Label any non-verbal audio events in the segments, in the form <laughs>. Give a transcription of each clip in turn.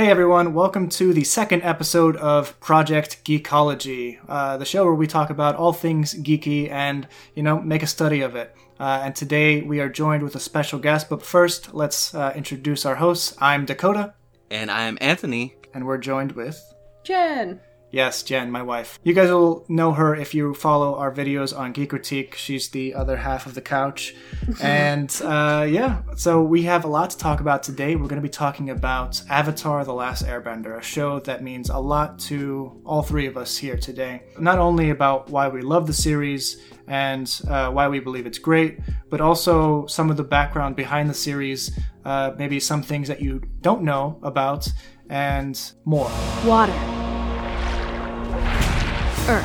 Hey everyone, welcome to the second episode of Project Geekology, uh, the show where we talk about all things geeky and, you know, make a study of it. Uh, and today we are joined with a special guest, but first let's uh, introduce our hosts. I'm Dakota. And I'm Anthony. And we're joined with Jen. Yes, Jen, my wife. You guys will know her if you follow our videos on Geekritique. She's the other half of the couch. <laughs> and uh, yeah, so we have a lot to talk about today. We're going to be talking about Avatar The Last Airbender, a show that means a lot to all three of us here today. Not only about why we love the series and uh, why we believe it's great, but also some of the background behind the series, uh, maybe some things that you don't know about, and more. Water Earth,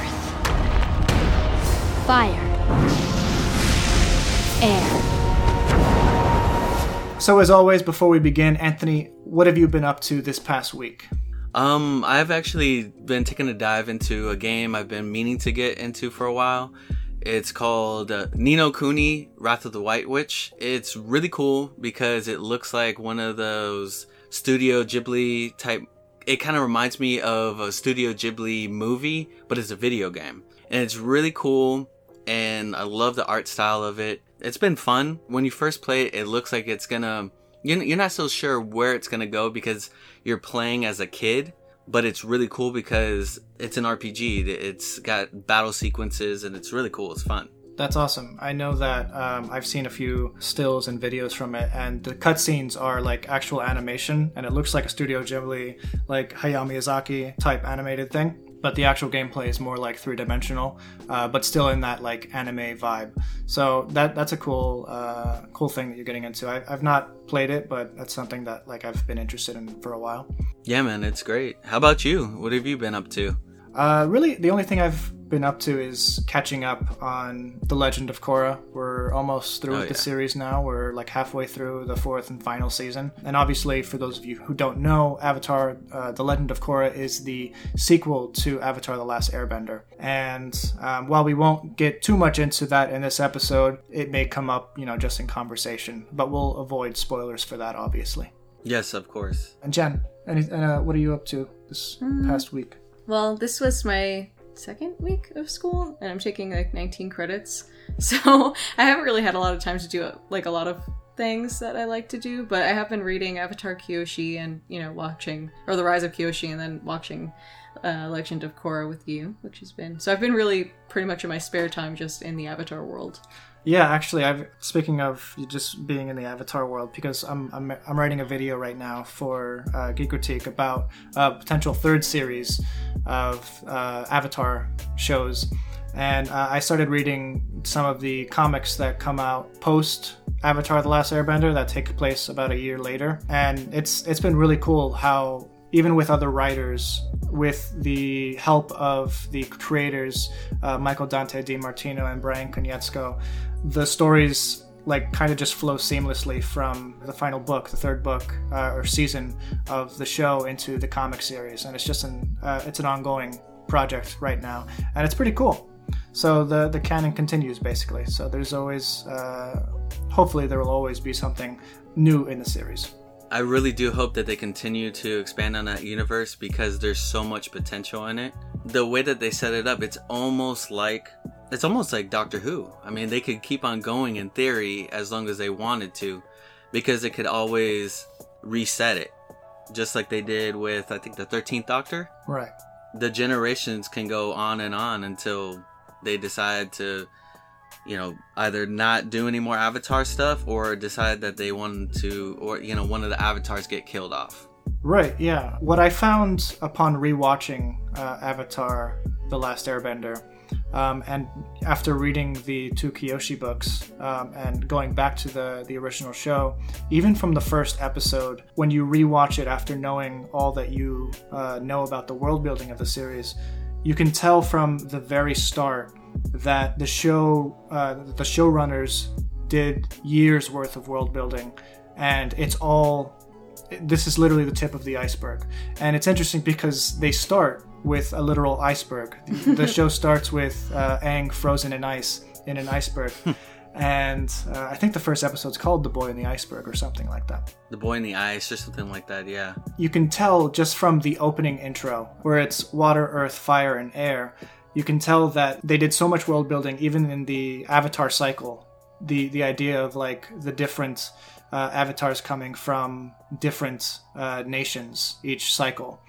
Fire, Air. So, as always, before we begin, Anthony, what have you been up to this past week? Um, I've actually been taking a dive into a game I've been meaning to get into for a while. It's called uh, Ni no Kuni Wrath of the White Witch. It's really cool because it looks like one of those Studio Ghibli type it kind of reminds me of a Studio Ghibli movie, but it's a video game. And it's really cool, and I love the art style of it. It's been fun. When you first play it, it looks like it's gonna. You're not so sure where it's gonna go because you're playing as a kid, but it's really cool because it's an RPG. It's got battle sequences, and it's really cool. It's fun. That's awesome. I know that um, I've seen a few stills and videos from it, and the cutscenes are like actual animation, and it looks like a Studio Ghibli, like Hayao Miyazaki type animated thing. But the actual gameplay is more like three dimensional, uh, but still in that like anime vibe. So that that's a cool uh, cool thing that you're getting into. I, I've not played it, but that's something that like I've been interested in for a while. Yeah, man, it's great. How about you? What have you been up to? Uh, really, the only thing I've been up to is catching up on The Legend of Korra. We're almost through oh, with yeah. the series now. We're like halfway through the fourth and final season. And obviously, for those of you who don't know, Avatar uh, The Legend of Korra is the sequel to Avatar The Last Airbender. And um, while we won't get too much into that in this episode, it may come up, you know, just in conversation. But we'll avoid spoilers for that, obviously. Yes, of course. And Jen, any, uh, what are you up to this mm. past week? Well, this was my second week of school and I'm taking like 19 credits. <laughs> So I haven't really had a lot of time to do like a lot of things that I like to do, but I have been reading Avatar Kyoshi and, you know, watching, or The Rise of Kyoshi and then watching uh, Legend of Korra with you, which has been, so I've been really pretty much in my spare time just in the Avatar world. Yeah, actually, I've speaking of just being in the Avatar world because I'm I'm, I'm writing a video right now for uh, Geekritique about a potential third series of uh, Avatar shows, and uh, I started reading some of the comics that come out post Avatar: The Last Airbender that take place about a year later, and it's it's been really cool how even with other writers, with the help of the creators, uh, Michael Dante DiMartino and Bryan Konietzko, the stories like kind of just flow seamlessly from the final book, the third book uh, or season of the show into the comic series, and it's just an uh, it's an ongoing project right now, and it's pretty cool. So the the canon continues basically. So there's always, uh, hopefully, there will always be something new in the series. I really do hope that they continue to expand on that universe because there's so much potential in it. The way that they set it up, it's almost like it's almost like Doctor Who. I mean, they could keep on going in theory as long as they wanted to, because it could always reset it, just like they did with I think the Thirteenth Doctor. Right. The generations can go on and on until they decide to, you know, either not do any more Avatar stuff or decide that they want to, or you know, one of the avatars get killed off. Right. Yeah. What I found upon rewatching uh, Avatar: The Last Airbender um, and after reading the two Kyoshi books um, and going back to the, the original show, even from the first episode, when you rewatch it after knowing all that you uh, know about the world building of the series, you can tell from the very start that the show, uh, the showrunners did years worth of world building, and it's all. This is literally the tip of the iceberg, and it's interesting because they start with a literal iceberg. The, the <laughs> show starts with uh, Aang frozen in ice in an iceberg. <laughs> and uh, I think the first episode's called "The Boy in the Iceberg" or something like that. The boy in the ice or something like that. Yeah. You can tell just from the opening intro, where it's water, earth, fire, and air. You can tell that they did so much world building, even in the Avatar cycle. The the idea of like the different uh, avatars coming from different uh, nations each cycle.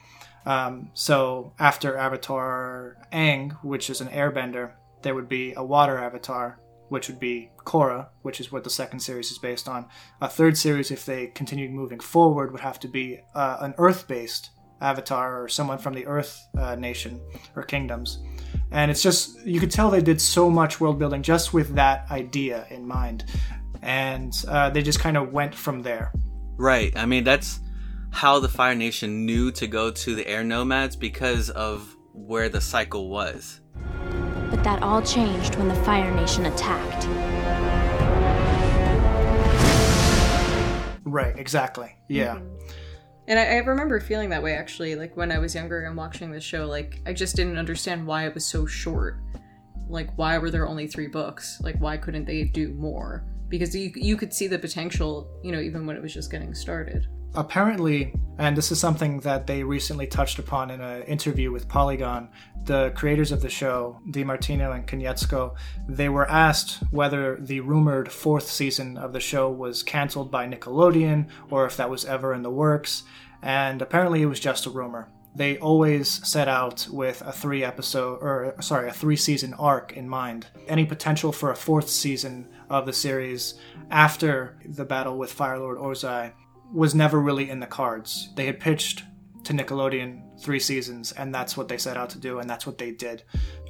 Um, so after Avatar Aang, which is an airbender, there would be a water avatar, which would be Korra, which is what the second series is based on. A third series, if they continued moving forward, would have to be uh, an Earth based avatar or someone from the Earth uh, nation or kingdoms. And it's just, you could tell they did so much world building just with that idea in mind. And uh, they just kind of went from there. Right. I mean, that's how the Fire Nation knew to go to the air nomads because of where the cycle was. But that all changed when the Fire Nation attacked. Right, exactly. Yeah. Mm-hmm. And I, I remember feeling that way actually, like when I was younger and watching the show. Like I just didn't understand why it was so short. Like why were there only three books? Like why couldn't they do more? Because you you could see the potential, you know, even when it was just getting started. apparently, and this is something that they recently touched upon in an interview with Polygon, the creators of the show, DiMartino and Konietzko, they were asked whether the rumored fourth season of the show was canceled by Nickelodeon or if that was ever in the works, and apparently it was just a rumor. They always set out with a three episode, or sorry, a three season arc in mind. Any potential for a fourth season of the series after the battle with Firelord Ozai was never really in the cards. They had pitched to Nickelodeon three seasons, and that's what they set out to do, and that's what they did.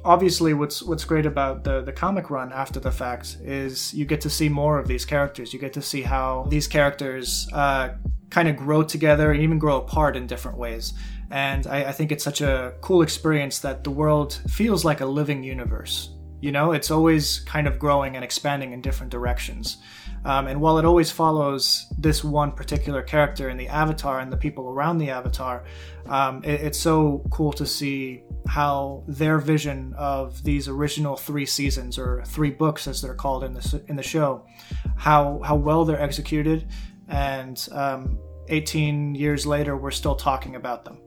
Obviously, what's what's great about the the comic run after the fact is you get to see more of these characters. You get to see how these characters uh, kind of grow together and even grow apart in different ways. And I, I think it's such a cool experience that the world feels like a living universe. You know, it's always kind of growing and expanding in different directions. Um, and while it always follows this one particular character in the avatar and the people around the avatar, um, it, it's so cool to see how their vision of these original three seasons or three books, as they're called in the in the show, how how well they're executed, and um, 18 years later, we're still talking about them.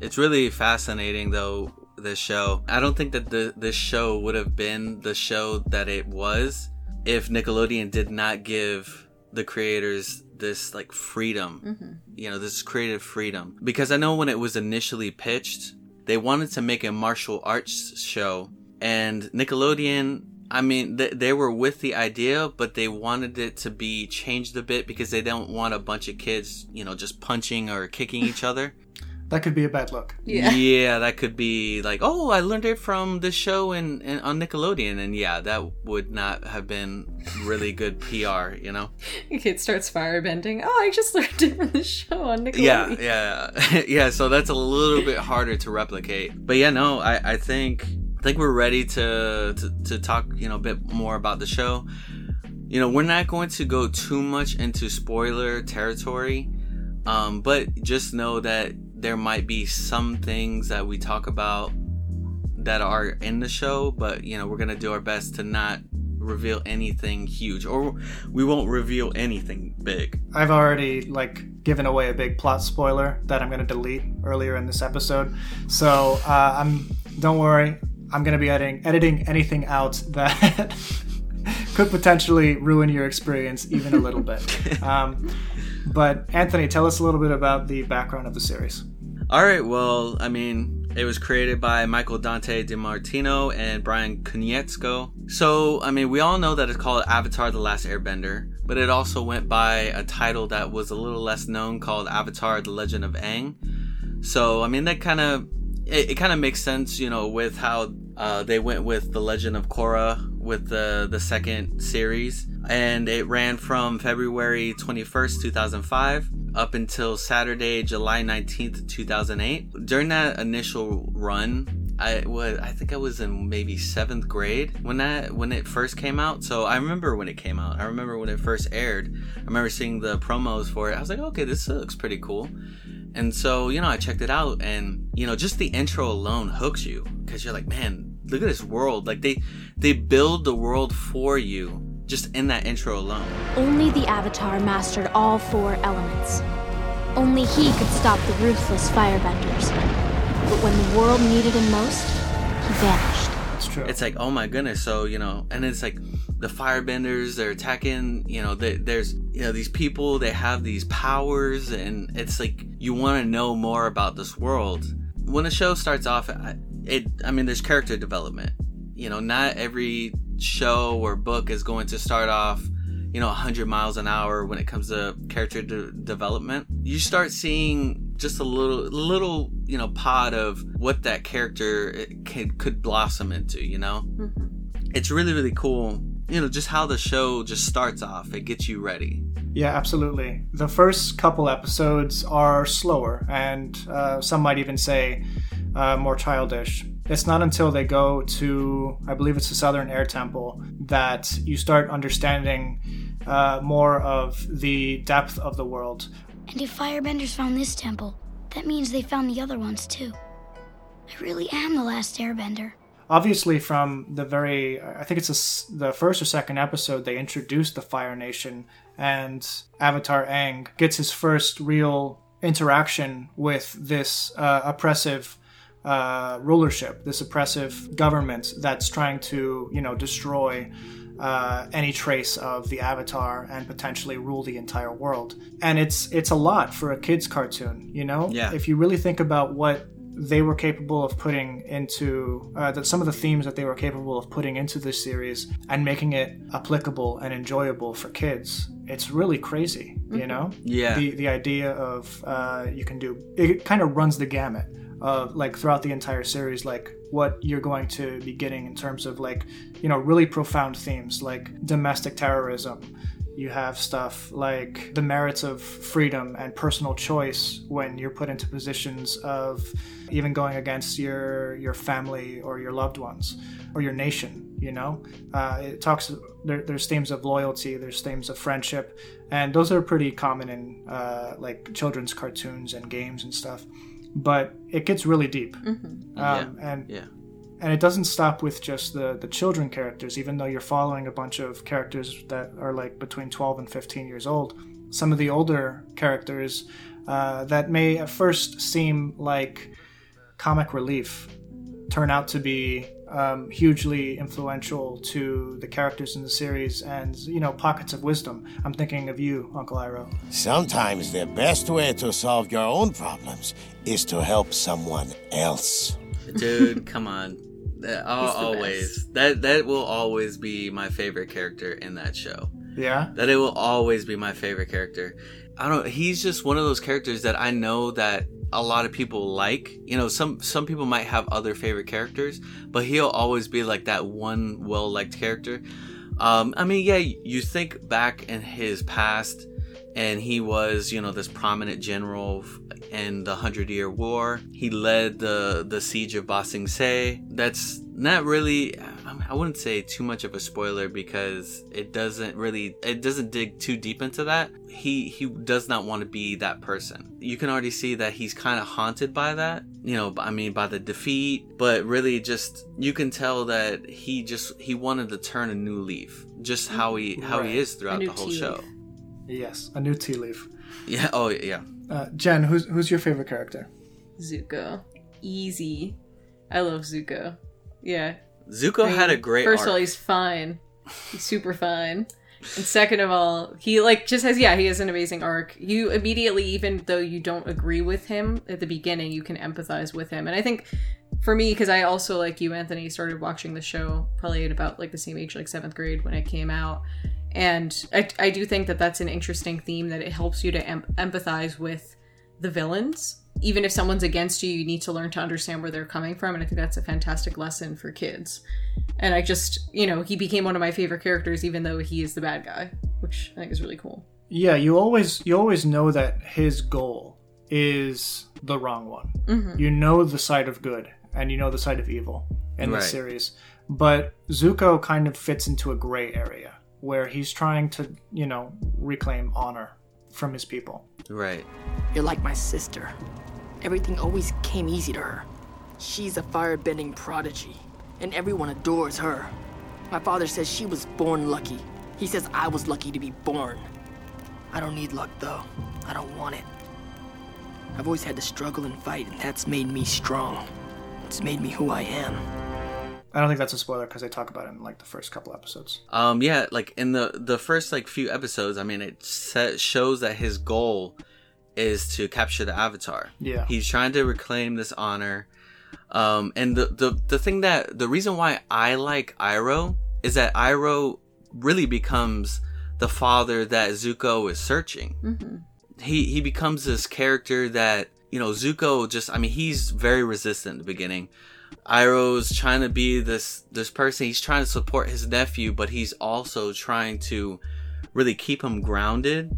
It's really fascinating though this show. I don't think that the this show would have been the show that it was if Nickelodeon did not give the creators this like freedom. Mm-hmm. You know, this creative freedom. Because I know when it was initially pitched, they wanted to make a martial arts show and Nickelodeon I mean, they, they were with the idea, but they wanted it to be changed a bit because they don't want a bunch of kids, you know, just punching or kicking each other. That could be a bad look. Yeah. Yeah, that could be like, oh, I learned it from this show in, in on Nickelodeon, and yeah, that would not have been really good <laughs> PR, you know? <laughs> A kid starts firebending. Oh, I just <laughs> learned it from the show on Nickelodeon. Yeah, yeah, yeah. So that's a little bit harder to replicate. But yeah, no, I, I think I think we're ready to, to to talk, you know, a bit more about the show. You know, we're not going to go too much into spoiler territory, um, but just know that there might be some things that we talk about that are in the show, but you know, we're gonna do our best to not reveal anything huge, or we won't reveal anything big. I've already like given away a big plot spoiler that I'm going to delete earlier in this episode. So uh, I'm don't worry, I'm going to be editing editing anything out that <laughs> could potentially ruin your experience even a little bit. <laughs> Um, but Anthony, tell us a little bit about the background of the series. All right, well, I mean, it was created by Michael Dante DiMartino and Bryan Konietzko. So, I mean, we all know that it's called Avatar The Last Airbender, but it also went by a title that was a little less known called Avatar The Legend of Aang. So, I mean, that kind of it, it kind of makes sense, you know, with how uh, they went with the Legend of Korra with the the second series, and it ran from February twenty first, two thousand five, up until Saturday, July nineteenth, two thousand eight. During that initial run, I was I think I was in maybe seventh grade when that when it first came out. So I remember when it came out. I remember when it first aired. I remember seeing the promos for it. I was like, okay, this looks pretty cool. And so, you know, I checked it out and, you know, just the intro alone hooks you because you're like, man, look at this world. Like they, they build the world for you just in that intro alone. Only the Avatar mastered all four elements. Only he could stop the ruthless firebenders. But when the world needed him most, he vanished. It's true. It's like, oh my goodness. So, you know, and it's like the firebenders, they're attacking, you know, they, there's, you know, these people, they have these powers, and it's like you want to know more about this world. When the show starts off, it, I mean, there's character development. You know, not every show or book is going to start off you know 100 miles an hour when it comes to character de- development. You start seeing just a little little you know pod of what that character can, could blossom into you know? Mm-hmm. it's really really cool you know just how the show just starts off. It gets you ready. Yeah absolutely. The first couple episodes are slower and uh, some might even say uh, more childish it's not until they go to, I believe it's the Southern Air Temple, that you start understanding uh, more of the depth of the world. And if Firebenders found this temple, that means they found the other ones too. I really am the last Airbender. Obviously, from the very, I think it's a, the first or second episode, they introduced the Fire Nation, and Avatar Aang gets his first real interaction with this uh, oppressive uh, rulership, this oppressive government that's trying to, you know, destroy uh, any trace of the Avatar and potentially rule the entire world. And it's it's a lot for a kids cartoon, you know. Yeah. If you really think about what they were capable of putting into uh, that some of the themes that they were capable of putting into this series and making it applicable and enjoyable for kids it's really crazy you Mm-hmm. know Yeah. the the idea of uh, you can do it kind of runs the gamut of like throughout the entire series like what you're going to be getting in terms of like you know really profound themes like domestic terrorism. You have stuff like the merits of freedom and personal choice when you're put into positions of even going against your your family or your loved ones or your nation you know? Uh, it talks there, there's themes of loyalty there's themes of friendship and those are pretty common in uh, like children's cartoons and games and stuff but it gets really deep. Um, and yeah. and it doesn't stop with just the the children characters even though you're following a bunch of characters that are like between 12 and 15 years old. Some of the older characters uh, that may at first seem like comic relief turn out to be um, hugely influential to the characters in the series and you know pockets of wisdom. I'm thinking of you uncle Iroh. Sometimes the best way to solve your own problems is to help someone else. dude <laughs> come on. That- I'll always that that will always be my favorite character in that show. Yeah? That it will always be my favorite character i don't he's just one of those characters that i know that a lot of people like. You know some some people might have other favorite characters but he'll always be like that one well liked character. Um i mean yeah you think back in his past and he was you know this prominent general in the hundred year war. He led the the siege of ba sing se. That's not really i wouldn't say too much of a spoiler because it doesn't really it doesn't dig too deep into that. He he does not want to be that person. You can already see that he's kind of haunted by that you know i mean by the defeat but really just you can tell that he just he wanted to turn a new leaf just how he how Right. he is throughout the whole show. leaf. yes a new tea leaf. Yeah oh yeah uh, jen who's who's your favorite character Zuko. Easy. I love Zuko. Yeah. zuko I mean, had a great First of all, he's fine. He's super fine. And second of all, he like just has yeah, he has an amazing arc. You immediately, even though you don't agree with him at the beginning, you can empathize with him. And I think for me, because I also like you, Anthony, started watching the show probably at about like the same age, like seventh grade when it came out. And I, I do think that that's an interesting theme that it helps you to em- empathize with the villains. Even if someone's against you, you need to learn to understand where they're coming from. And I think that's a fantastic lesson for kids. And I just, you know, he became one of my favorite characters, even though he is the bad guy, which I think is really cool. Yeah, you always you always know that his goal is the wrong one. Mm-hmm. You know the side of good and you know the side of evil in Right. this series. But Zuko kind of fits into a gray area where he's trying to, you know, reclaim honor from his people. right You're like my sister. Everything always came easy to her. She's a firebending prodigy, and everyone adores her. My father says she was born lucky. He says I was lucky to be born. I don't need luck, though. I don't want it. I've always had to struggle and fight, and that's made me strong. It's made me who I am. I don't think that's a spoiler because they talk about it in like the first couple episodes. Um, yeah, like in the the first like few episodes, I mean, it set, shows that his goal is to capture the Avatar. Yeah. he's trying to reclaim this honor. Um, and the the the thing that the reason why I like Iroh is that Iroh really becomes the father that Zuko is searching. He he becomes this character that you know Zuko just I mean he's very resistant in the beginning. Iroh's trying to be this this person. He's trying to support his nephew, but he's also trying to really keep him grounded.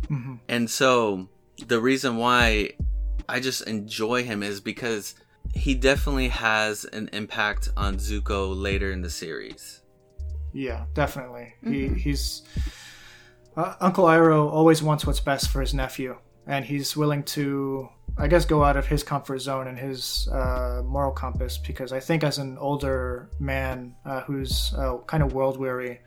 And so the reason why I just enjoy him is because he definitely has an impact on Zuko later in the series. Yeah, definitely. He he's uh, Uncle Iroh always wants what's best for his nephew, and he's willing to, I guess, go out of his comfort zone and his uh, moral compass because I think as an older man uh, who's uh, kind of world weary,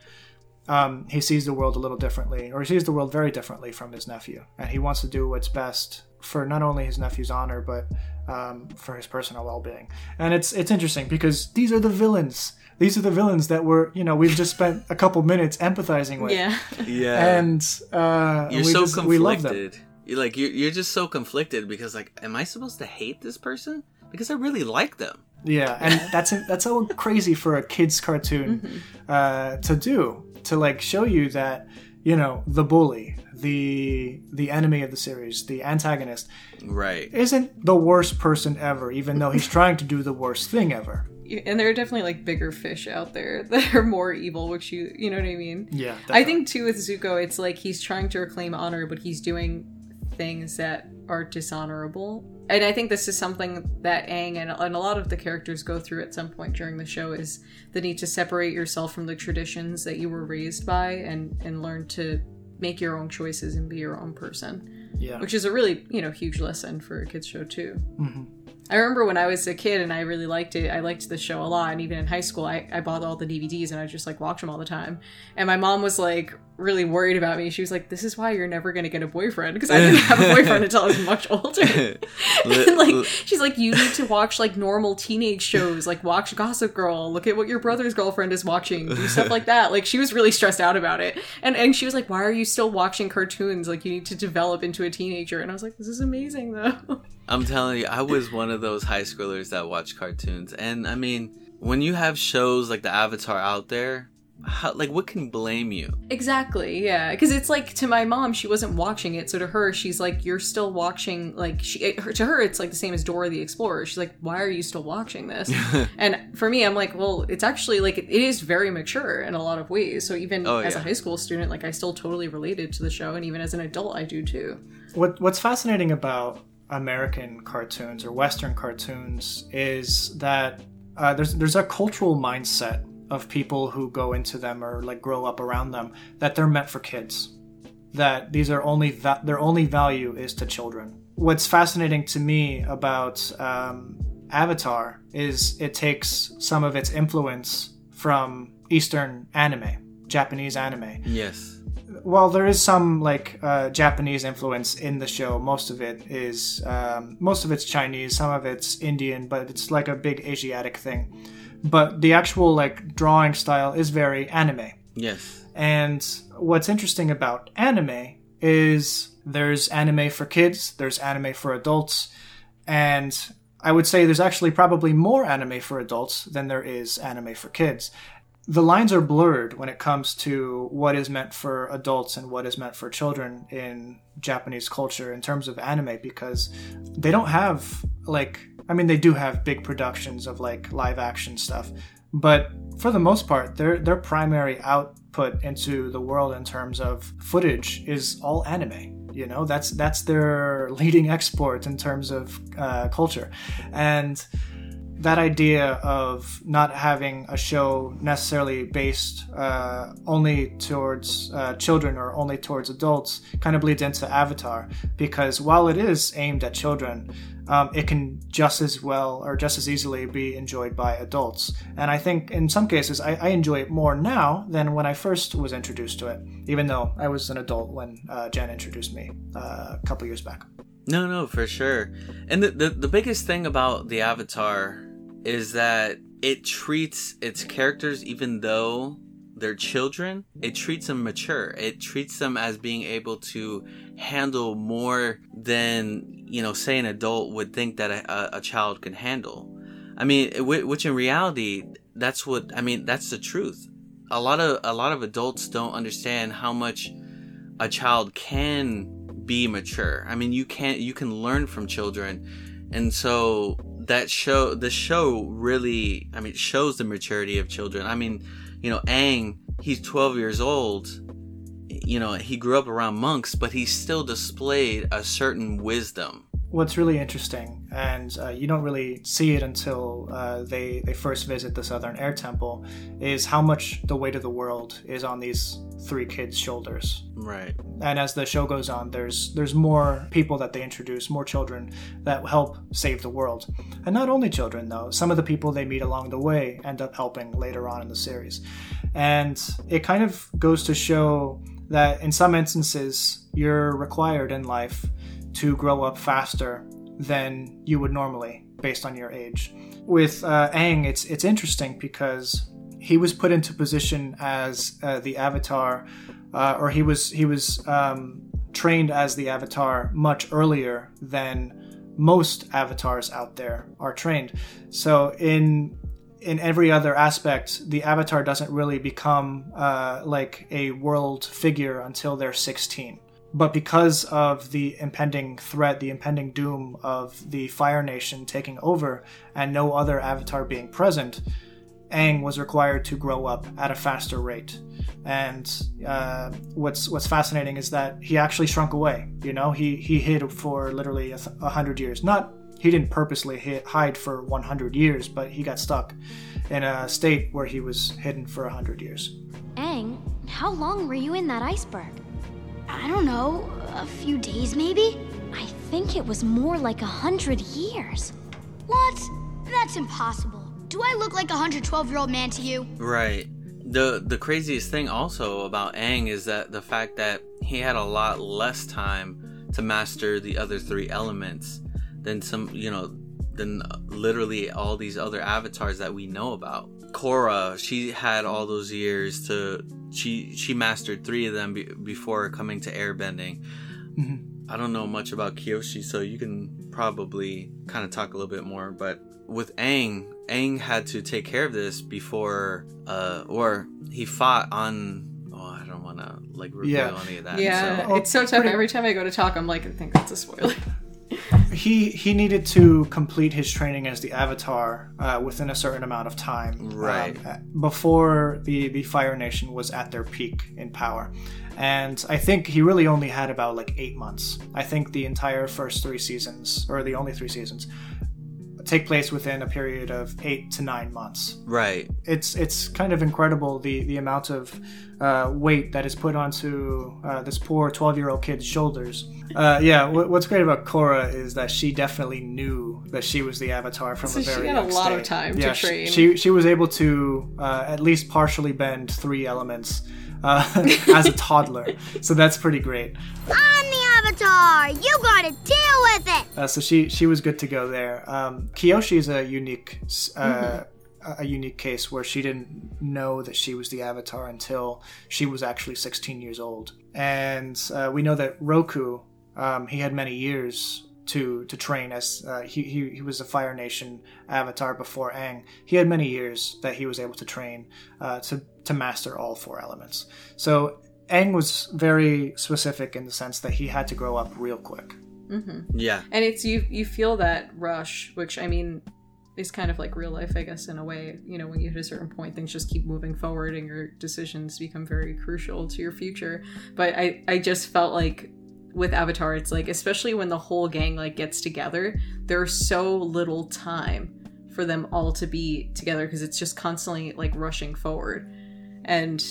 um, he sees the world a little differently, or he sees the world very differently from his nephew, and he wants to do what's best for not only his nephew's honor but um, for his personal well-being. And it's it's interesting because these are the villains. These are the villains that we're you know we've just spent a couple minutes empathizing with, Yeah. Yeah, and uh, you're we so just, we love them. Conflicted. You're like you're, you're just so conflicted because like, am I supposed to hate this person? Because I really like them. Yeah, and <laughs> that's that's so crazy for a kids cartoon uh, to do to like show you that you know the bully, the the enemy of the series, the antagonist Right. isn't the worst person ever, even though he's <laughs> trying to do the worst thing ever. and there are definitely like bigger fish out there <laughs> that are more evil which you you know what i mean Yeah, i think too with zuko it's like he's trying to reclaim honor but he's doing things that are dishonorable. And i think this is something that Aang and, and a lot of the characters go through at some point during the show is the need to separate yourself from the traditions that you were raised by and and learn to make your own choices and be your own person. Yeah, which is a really you know huge lesson for a kids show too. Mm-hmm. I remember when i was a kid and i really liked it i liked the show a lot. And even in high school i, I bought all the dvds and i just like watched them all the time. And my mom was like really worried about me. She was like this is why you're never going to get a boyfriend because i didn't have a boyfriend until i was much older. <laughs> <laughs> And like she's like you need to watch like normal teenage shows like watch gossip girl look at what your brother's girlfriend is watching do stuff like that. Like she was really stressed out about it. And and she was like why are you still watching cartoons? Like you need to develop into a teenager. And i was like this is amazing though. <laughs> I'm telling you, I was one of those high schoolers that watch cartoons, and I mean, when you have shows like the Avatar out there, how, like what can blame you? exactly yeah because it's like to my mom she wasn't watching it so to her she's like you're still watching like she it, her, to her it's like the same as dora the explorer she's like why are you still watching this? <laughs> And for me i'm like well it's actually like it is very mature in a lot of ways so even Oh, as a high school student like i still totally related to the show and even as an adult i do too. What what's fascinating about American cartoons or Western cartoons is that uh, there's there's a cultural mindset of people who go into them or like grow up around them that they're meant for kids. That these are only va- their only value is to children. What's fascinating to me about um, Avatar is it takes some of its influence from Eastern anime, Japanese anime, Yes. well, there is some like uh, Japanese influence in the show. Most of it is um, most of it's Chinese, some of it's Indian, but it's like a big Asiatic thing. But the actual like drawing style is very anime. Yes. And what's interesting about anime is there's anime for kids, there's anime for adults, and I would say there's actually probably more anime for adults than there is anime for kids. The lines are blurred when it comes to what is meant for adults and what is meant for children in Japanese culture in terms of anime because they don't have like I mean they do have big productions of like live action stuff, but for the most part their their primary output into the world in terms of footage is all anime you know? That's that's their <laughs> leading export in terms of uh, culture. And that idea of not having a show necessarily based uh, only towards uh, children or only towards adults kind of bleeds into Avatar because while it is aimed at children, um, it can just as well or just as easily be enjoyed by adults. And I think in some cases I, I enjoy it more now than when I first was introduced to it, even though I was an adult when uh, Jen introduced me uh, a couple years back. No, no, for sure. And the, the, the biggest thing about the Avatar is that it treats its characters, even though they're children, it treats them mature. It treats them as being able to handle more than, you know, say an adult would think that a, a child can handle. I mean, which in reality, that's what, I mean, that's the truth. A lot of, a lot of adults don't understand how much a child can be mature. I mean, you can't you can learn from children, and so that show the show really I mean shows the maturity of children. I mean, you know, Aang, he's 12 years old. You know, he grew up around monks, but he still displayed a certain wisdom what's really interesting, and uh, you don't really see it until uh, they they first visit the Southern Air Temple, is how much the weight of the world is on these three kids' shoulders. Right. And as the show goes on, there's there's more people that they introduce, more children that help save the world, and not only children though. Some of the people they meet along the way end up helping later on in the series, and it kind of goes to show that in some instances you're required in life to grow up faster than you would normally based on your age. With uh, Aang, it's it's interesting because he was put into position as uh, the Avatar, uh, or he was he was um, trained as the Avatar much earlier than most avatars out there are trained. So in in every other aspect, the Avatar doesn't really become uh, like a world figure until they're 16. But because of the impending threat, the impending doom of the Fire Nation taking over and no other avatar being present, Aang was required to grow up at a faster rate. And uh, what's what's fascinating is that he actually shrunk away. You know, he he hid for literally a, th- a hundred years. Not he didn't purposely hid, hide for 100 years, but he got stuck in a state where he was hidden for 100 years. Aang, how long were you in that iceberg? I don't know, a few days maybe? I think it was more like a hundred years. What? That's impossible. Do I look like a 112 year old man to you? Right. The the craziest thing also about Aang is that the fact that he had a lot less time to master the other three elements than some, you know, than literally all these other avatars that we know about. Korra, she had all those years to she she mastered three of them be, before coming to airbending. Mm-hmm. I don't know much about Kyoshi, so you can probably kind of talk a little bit more. But with Aang, Aang had to take care of this before, uh, or he fought on. Oh, I don't want to like reveal yeah. any of that. Yeah, so. it's so tough. Every time I go to talk, I'm like, I think that's a spoiler. He he needed to complete his training as the Avatar uh, within a certain amount of time, right? Um, before the the Fire Nation was at their peak in power, and I think he really only had about like eight months. I think the entire first three seasons, or the only three seasons, take place within a period of eight to nine months. Right. It's it's kind of incredible the the amount of uh, weight that is put onto uh, this poor twelve year old kid's shoulders. Uh, yeah, w- what's great about Korra is that she definitely knew that she was the Avatar from so a very. She had a lot state. of time yeah, to train. She she was able to uh, at least partially bend three elements. Uh, <laughs> as a toddler, so that's pretty great. I'm the Avatar. You gotta deal with it. Uh, so she she was good to go there. Um, Kyoshi is a unique uh, mm-hmm. a unique case where she didn't know that she was the Avatar until she was actually 16 years old, and uh, we know that Roku um, he had many years to to train as uh, he, he he was a Fire Nation avatar before Aang. He had many years that he was able to train uh, to to master all four elements. So Aang was very specific in the sense that he had to grow up real quick. Mm-hmm. Yeah, and it's you you feel that rush, which I mean is kind of like real life, I guess, in a way. You know, when you hit a certain point, things just keep moving forward, and your decisions become very crucial to your future. But I I just felt like with Avatar, it's like especially when the whole gang like gets together, there's so little time for them all to be together because it's just constantly like rushing forward. And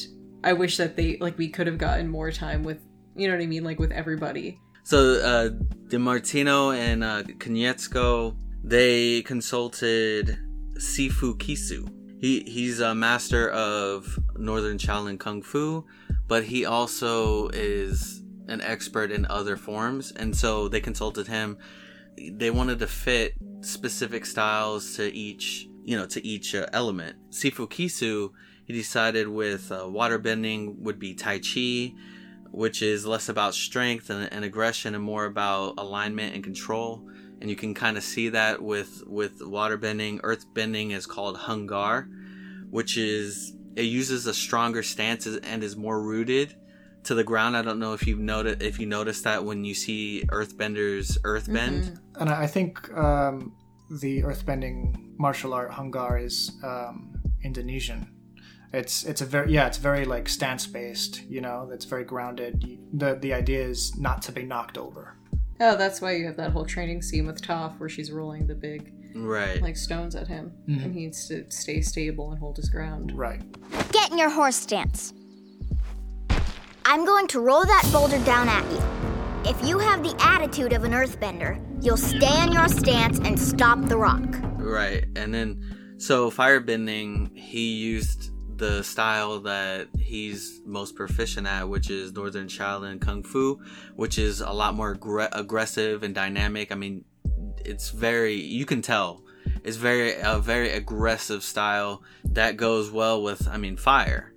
I wish that they like we could have gotten more time with you know what I mean, like with everybody. So uh, DiMartino and uh, Konietzko, they consulted Sifu Kisu. He he's a master of Northern Shaolin Kung Fu, but he also is an expert in other forms, and so they consulted him. They wanted to fit specific styles to each, you know, to each uh, element. Sifu Kisu, he decided with uh, waterbending would be Tai Chi, which is less about strength and, and aggression and more about alignment and control. And you can kind of see that with with waterbending. Earthbending is called Hung Gar, which is it uses a stronger stance and is more rooted to the ground. I don't know if you've noticed if you noticed that when you see earthbenders earthbend. And I I think um, the earthbending martial art Hung Gar is um, Indonesian. It's it's a very yeah it's very like stance based. You know, it's very grounded. The the idea is not to be knocked over. Oh, that's why you have that whole training scene with Toph where she's rolling the big Right. like stones at him, mm-hmm. and he needs to stay stable and hold his ground. Right. Get in your horse stance. I'm going to roll that boulder down at you. If you have the attitude of an earthbender, you'll stay in your stance and stop the rock. Right. And then, so firebending, he used the style that he's most proficient at, which is Northern Shaolin Kung Fu, which is a lot more aggr- aggressive and dynamic. I mean, it's very, you can tell, it's very, a very aggressive style that goes well with, I mean, fire.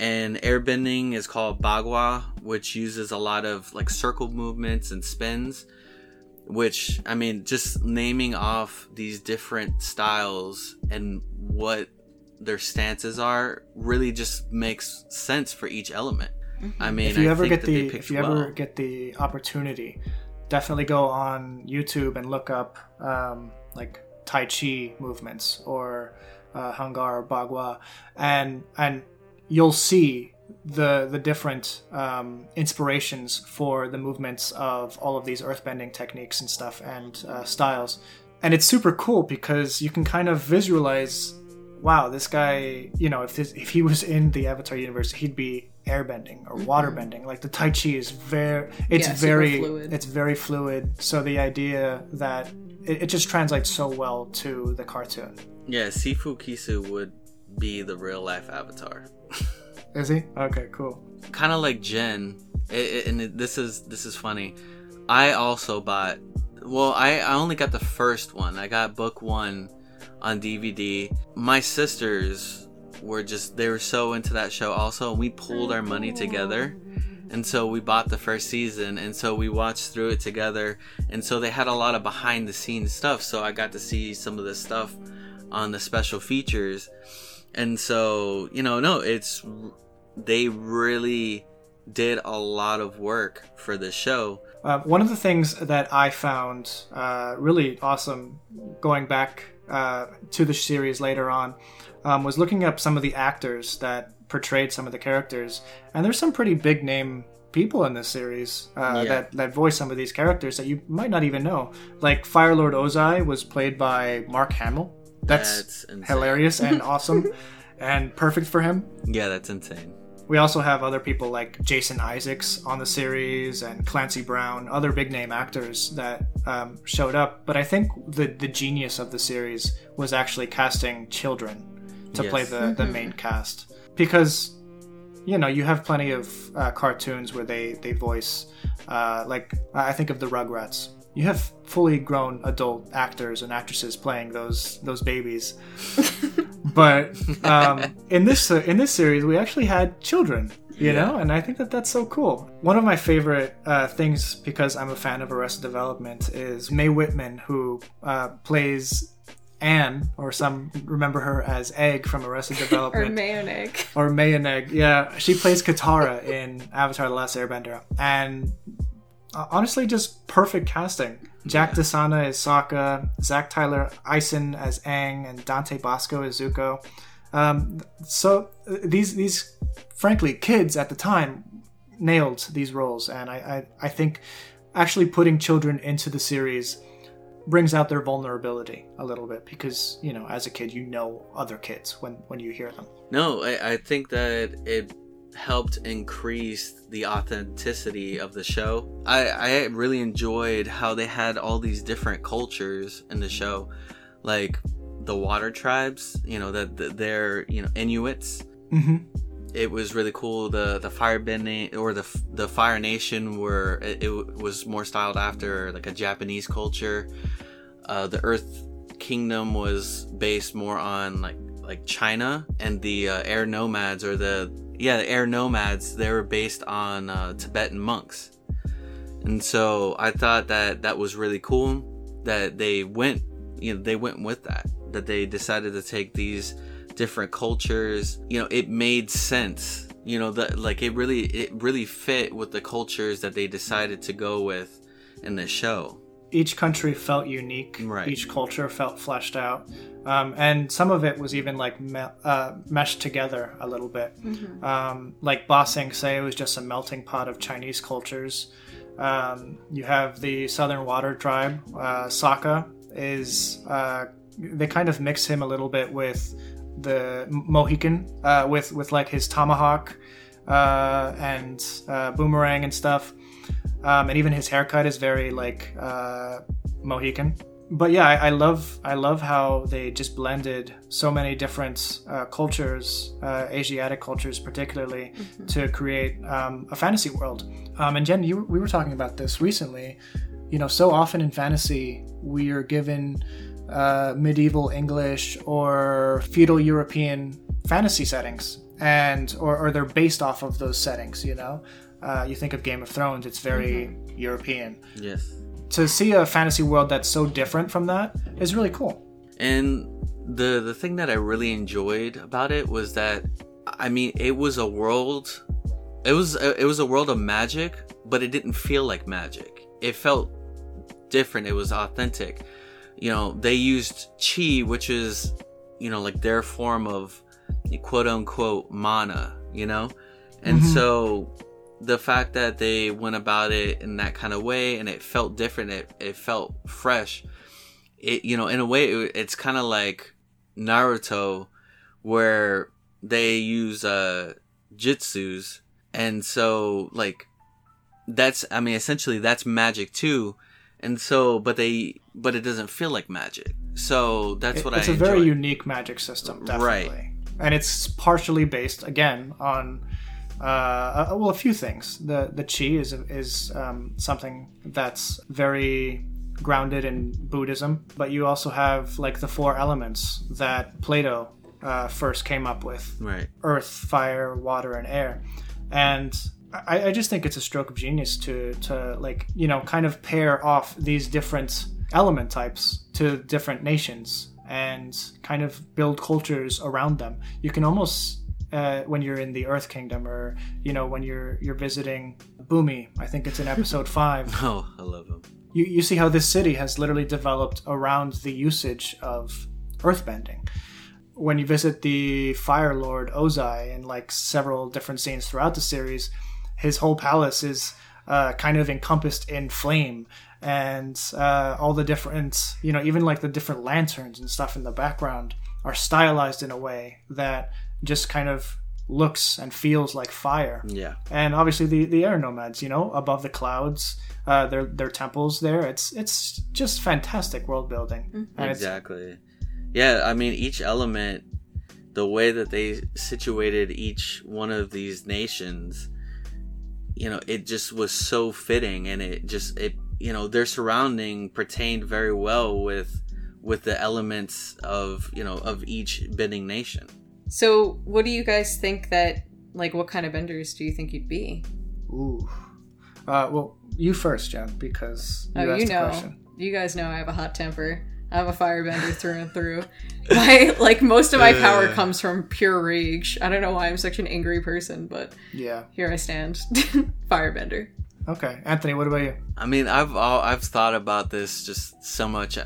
And airbending is called Bagua, which uses a lot of like circle movements and spins which I mean, just naming off these different styles and what their stances are really just makes sense for each element. I mean, if you I ever think get the if you well. ever get the opportunity, definitely go on YouTube and look up um, like Tai Chi movements or uh, Hung Gar or Bagua, and and you'll see the the different um, inspirations for the movements of all of these earthbending techniques and stuff and uh, styles, and it's super cool because you can kind of visualize wow, this guy, you know, if this, if he was in the Avatar universe, he'd be airbending or mm-hmm. waterbending. Like the Tai Chi is very, it's Yeah, very, fluid. it's very fluid. So the idea that it, it just translates so well to the cartoon. yeah, Sifu Kisu would be the real life Avatar. <laughs> Is he? Okay, cool. kind of like Jen, it, it- and it, this is this is funny. I also bought. Well, I I only got the first one. I got book one on DVD. My sisters were just they were so into that show also, we pulled our money together. And so we bought the first season, and so we watched through it together. And so they had a lot of behind the scenes stuff. So I got to see some of the stuff on the special features. And so, you know, no, it's they really did a lot of work for the show. Uh, one of the things that I found uh, really awesome going back uh, to the series later on um, was looking up some of the actors that portrayed some of the characters, and there's some pretty big name people in this series uh, Yeah. that that voice some of these characters that you might not even know. Like Fire Lord Ozai was played by Mark Hamill. That's, That's hilarious and <laughs> awesome, and perfect for him. Yeah, that's insane. We also have other people like Jason Isaacs on the series and Clancy Brown, other big name actors that um, showed up. But I think the the genius of the series was actually casting children to Yes. play the, the main cast because you know you have plenty of uh, cartoons where they they voice uh, like I think of the Rugrats. You have fully grown adult actors and actresses playing those those babies <laughs> but <laughs> um, in this uh, in this series we actually had children you know and i think that that's so cool one of my favorite uh, things because i'm a fan of arrested development is Mae Whitman who uh, plays Ann or some remember her as egg from arrested <laughs> Development. Or mayonnaise. or Mayonegg. Yeah, she plays Katara in Avatar: The Last Airbender, and uh, honestly, just perfect casting. Jack DeSena as Sokka, Zach Tyler Eisen as Aang, and Dante Basco as Zuko. Um, so these these frankly kids at the time nailed these roles, and I I, I think actually putting children into the series brings out their vulnerability a little bit because you know as a kid you know other kids when when you hear them No, I, I think that it helped increase the authenticity of the show. I, I really enjoyed how they had all these different cultures in the show, like the water tribes. You know that that they're you know Inuits. mm-hmm. It was really cool. The the firebending or the the Fire Nation were it, it was more styled after like a Japanese culture. Uh, the Earth Kingdom was based more on like like China, and the uh, Air Nomads or the yeah the Air Nomads they were based on uh, Tibetan monks, and so I thought that that was really cool that they went you know they went with that that they decided to take these different cultures. You know it made sense. You know that like it really it really fit with the cultures that they decided to go with in the show. Each country felt unique. Right. each culture felt fleshed out um, and some of it was even like me- uh, meshed together a little bit. Um, like Ba Sing Se was just a melting pot of chinese cultures. Um, you have the southern water tribe. Uh, Sokka is uh, they kind of mix him a little bit with the Mohican uh, with with like his tomahawk uh, and uh, boomerang and stuff. Um, and even his haircut is very like uh, Mohican. But yeah, I, I love I love how they just blended so many different uh, cultures, uh, Asiatic cultures particularly, to create um, a fantasy world. Um, and Jen, you, we were talking about this recently. You know, so often in fantasy we are given uh, medieval English or feudal European fantasy settings, and or, or they're based off of those settings. You know, uh, you think of Game of Thrones; it's very European. yes To see a fantasy world that's so different from that is really cool. And the the thing that I really enjoyed about it was that I mean it was a world it was uh, it was a world of magic, but it didn't feel like magic. It felt different. It was authentic. You know, they used chi, which is you know like their form of quote unquote mana. You know, and mm-hmm. so the fact that they went about it in that kind of way and it felt different it, it felt fresh it you know in a way it, it's kind of like naruto where they use uh jutsus and so like that's i mean essentially that's magic too and so but they but it doesn't feel like magic so that's It- what it's i a very enjoy. unique magic system, definitely. Right. And it's partially based again on uh, uh, well, a few things. The the chi is is um, something that's very grounded in Buddhism, but you also have like the four elements that Plato uh, first came up with: right earth, fire, water, and air. And I, I just think it's a stroke of genius to to like you know kind of pair off these different element types to different nations and kind of build cultures around them. You can almost uh, when you're in the Earth Kingdom, or you know when you're you're visiting Bumi. I think it's in episode <laughs> five oh i love them you, you see how this city has literally developed around the usage of earthbending. When you visit the Fire Lord Ozai in like several different scenes throughout the series, his whole palace is uh, kind of encompassed in flame and uh, all the different, you know, even like the different lanterns and stuff in the background are stylized in a way that just kind of looks and feels like fire. Yeah. And obviously the the air nomads you know above the clouds uh their their temples there it's it's just fantastic world building. And it's exactly. Yeah i mean each element the way that they situated each one of these nations you know it just was so fitting and it just it you know their surrounding pertained very well with with the elements of you know of each bending nation So, what do you guys think that like what kind of benders do you think you'd be? ooh uh well you first jen because you oh, asked you know. question You guys know I have a hot temper. I have a firebender through and through. <laughs> My like most of my power comes from pure rage. I don't know why I'm such an angry person, but yeah here I stand. <laughs> firebender. okay anthony what about you i mean i've all i've thought about this just so much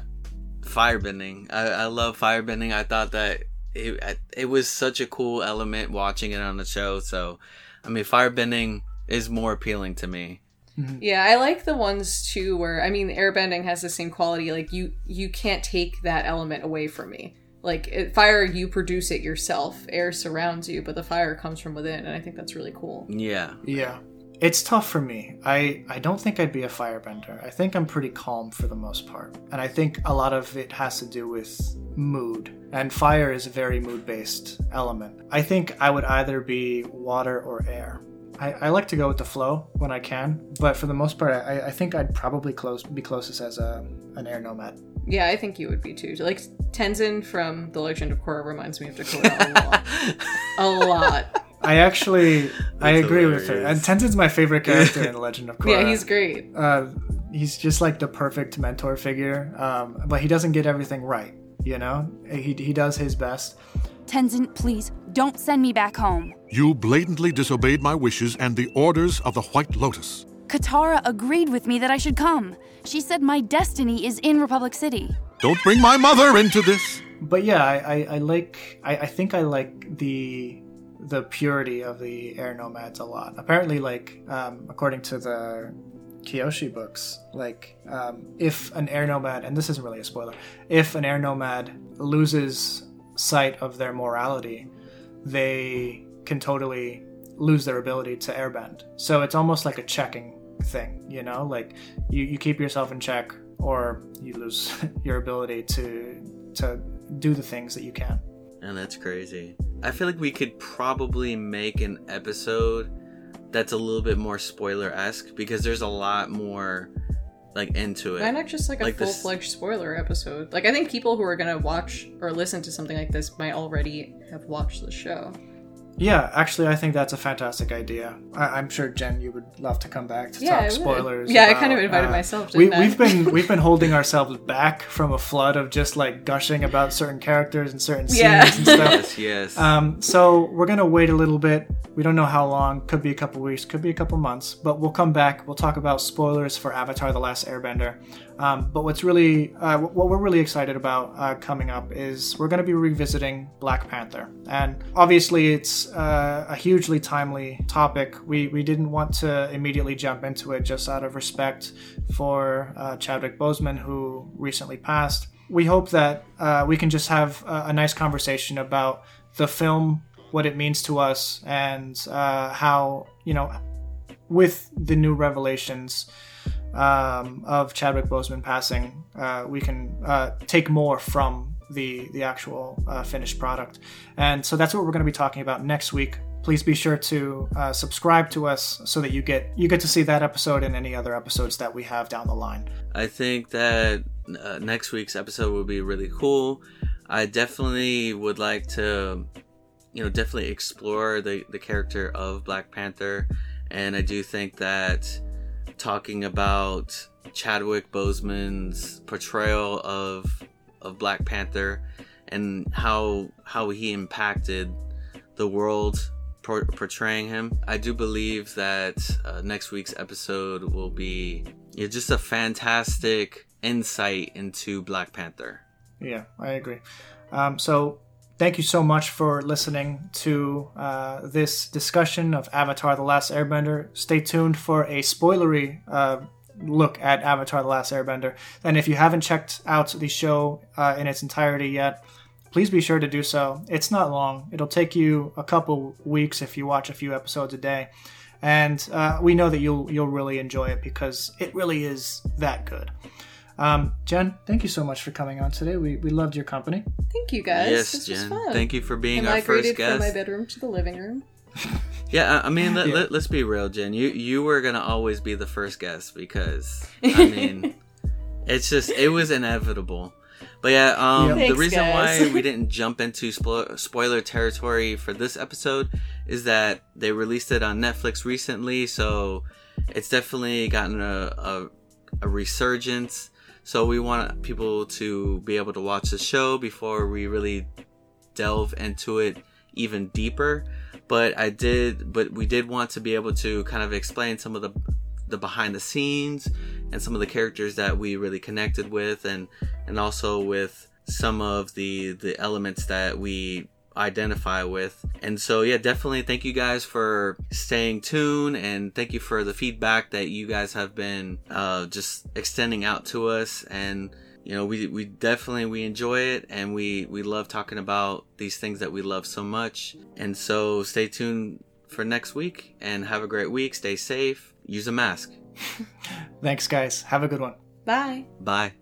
firebending i, I love firebending i thought that it, it was such a cool element watching it on the show so i mean firebending is more appealing to me mm-hmm. Yeah, I like the ones too where I mean airbending has the same quality. Like you you can't take that element away from me. Like it, fire, you produce it yourself. Air surrounds you, but the fire comes from within, and I think that's really cool. Yeah. Yeah. It's tough for me. I, I don't think I'd be a firebender. I think I'm pretty calm for the most part. And I think a lot of it has to do with mood. And fire is a very mood based element. I think I would either be water or air. I, I like to go with the flow when I can, but for the most part, I, I think I'd probably close be closest as a, an air nomad. Yeah, I think you would be too. Like Tenzin from The Legend of Korra reminds me of Dakota a lot. <laughs> a lot. I actually <laughs> I That's agree with her. And Tenzin's my favorite character in The Legend of <laughs> Korra. Yeah, he's great. uh, he's just like the perfect mentor figure, um, but he doesn't get everything right. You know, he he does his best. Tenzin, please, don't send me back home. You blatantly disobeyed my wishes and the orders of the White Lotus. Katara agreed with me that I should come. She said my destiny is in Republic City. Don't bring my mother into this. But yeah, I, I, I like I, I think I like the the purity of the air nomads a lot. Apparently, like um, according to the Kyoshi books, like um, if an air nomad, and this isn't really a spoiler, if an air nomad loses sight of their morality, they can totally lose their ability to airbend. So it's almost like a checking thing, you know, like you, you keep yourself in check or you lose <laughs> your ability to to do the things that you can. And that's crazy. I feel like we could probably make an episode that's a little bit more spoiler esque because there's a lot more like into it. Why not just like a Like full this- fledged spoiler episode? Like I think people who are gonna watch or listen to something like this might already have watched the show. Yeah, actually, I think that's a fantastic idea. I, I'm sure Jen, you would love to come back to Yeah, talk spoilers. Yeah, I kind of invited uh, myself, We, didn't I? we've been we've been <laughs> holding ourselves back from a flood of just like gushing about certain characters and certain scenes Yeah. and stuff. yes, yes. Um, so we're gonna wait a little bit. We don't know how long. Could be a couple weeks. Could be a couple months. But we'll come back. We'll talk about spoilers for Avatar: The Last Airbender. Um, but what's really, uh, what we're really excited about uh, coming up is we're going to be revisiting Black Panther, and obviously it's uh, a hugely timely topic. We we didn't want to immediately jump into it just out of respect for uh, Chadwick Boseman, who recently passed. We hope that uh, we can just have a, a nice conversation about the film, what it means to us, and uh, how you know, with the new revelations um, of Chadwick Boseman passing, uh, we can uh, take more from the the actual uh, finished product, and so that's what we're going to be talking about next week. Please be sure to uh, subscribe to us so that you get you get to see that episode and any other episodes that we have down the line. I think that uh, next week's episode will be really cool. I definitely would like to, you know, definitely explore the, the character of Black Panther. And I do think that talking about Chadwick Boseman's portrayal of of Black Panther and how how he impacted the world por- portraying him. I do believe that uh, next week's episode will be yeah, just a fantastic insight into Black Panther. Yeah, I agree. Um, so thank you so much for listening to uh, this discussion of Avatar: The Last Airbender. Stay tuned for a spoilery uh, look at Avatar: The Last Airbender. And if you haven't checked out the show uh, in its entirety yet, please be sure to do so. It's not long. It'll take you a couple weeks if you watch a few episodes a day. And uh, we know that you'll you'll really enjoy it because it really is that good. Um, Jen, thank you so much for coming on today. We, we loved your company. Thank you guys. yes, this was Jen. fun. Thank you for being I our migrated first guest. from my bedroom to the living room. <laughs> Yeah, I I mean, let, Yeah. Let, us be real, Jen. You you were gonna always be the first guest because I <laughs> mean, it's just it was inevitable. But yeah, um, Yep. the Thanks, reason guys. why we <laughs> didn't jump into spo- spoiler territory for this episode is that they released it on Netflix recently, so it's definitely gotten a, a, a resurgence. So we want people to be able to watch the show before we really delve into it even deeper. But I did but we did want to be able to kind of explain some of the the behind the scenes and some of the characters that we really connected with and and also with some of the the elements that we identify with. And so, yeah, definitely thank you guys for staying tuned and thank you for the feedback that you guys have been uh, just extending out to us. And you know, we, we definitely we enjoy it and we we love talking about these things that we love so much. And so, stay tuned for next week and have a great week. Stay safe. Use a mask. <laughs> Thanks, guys. Have a good one. Bye. Bye.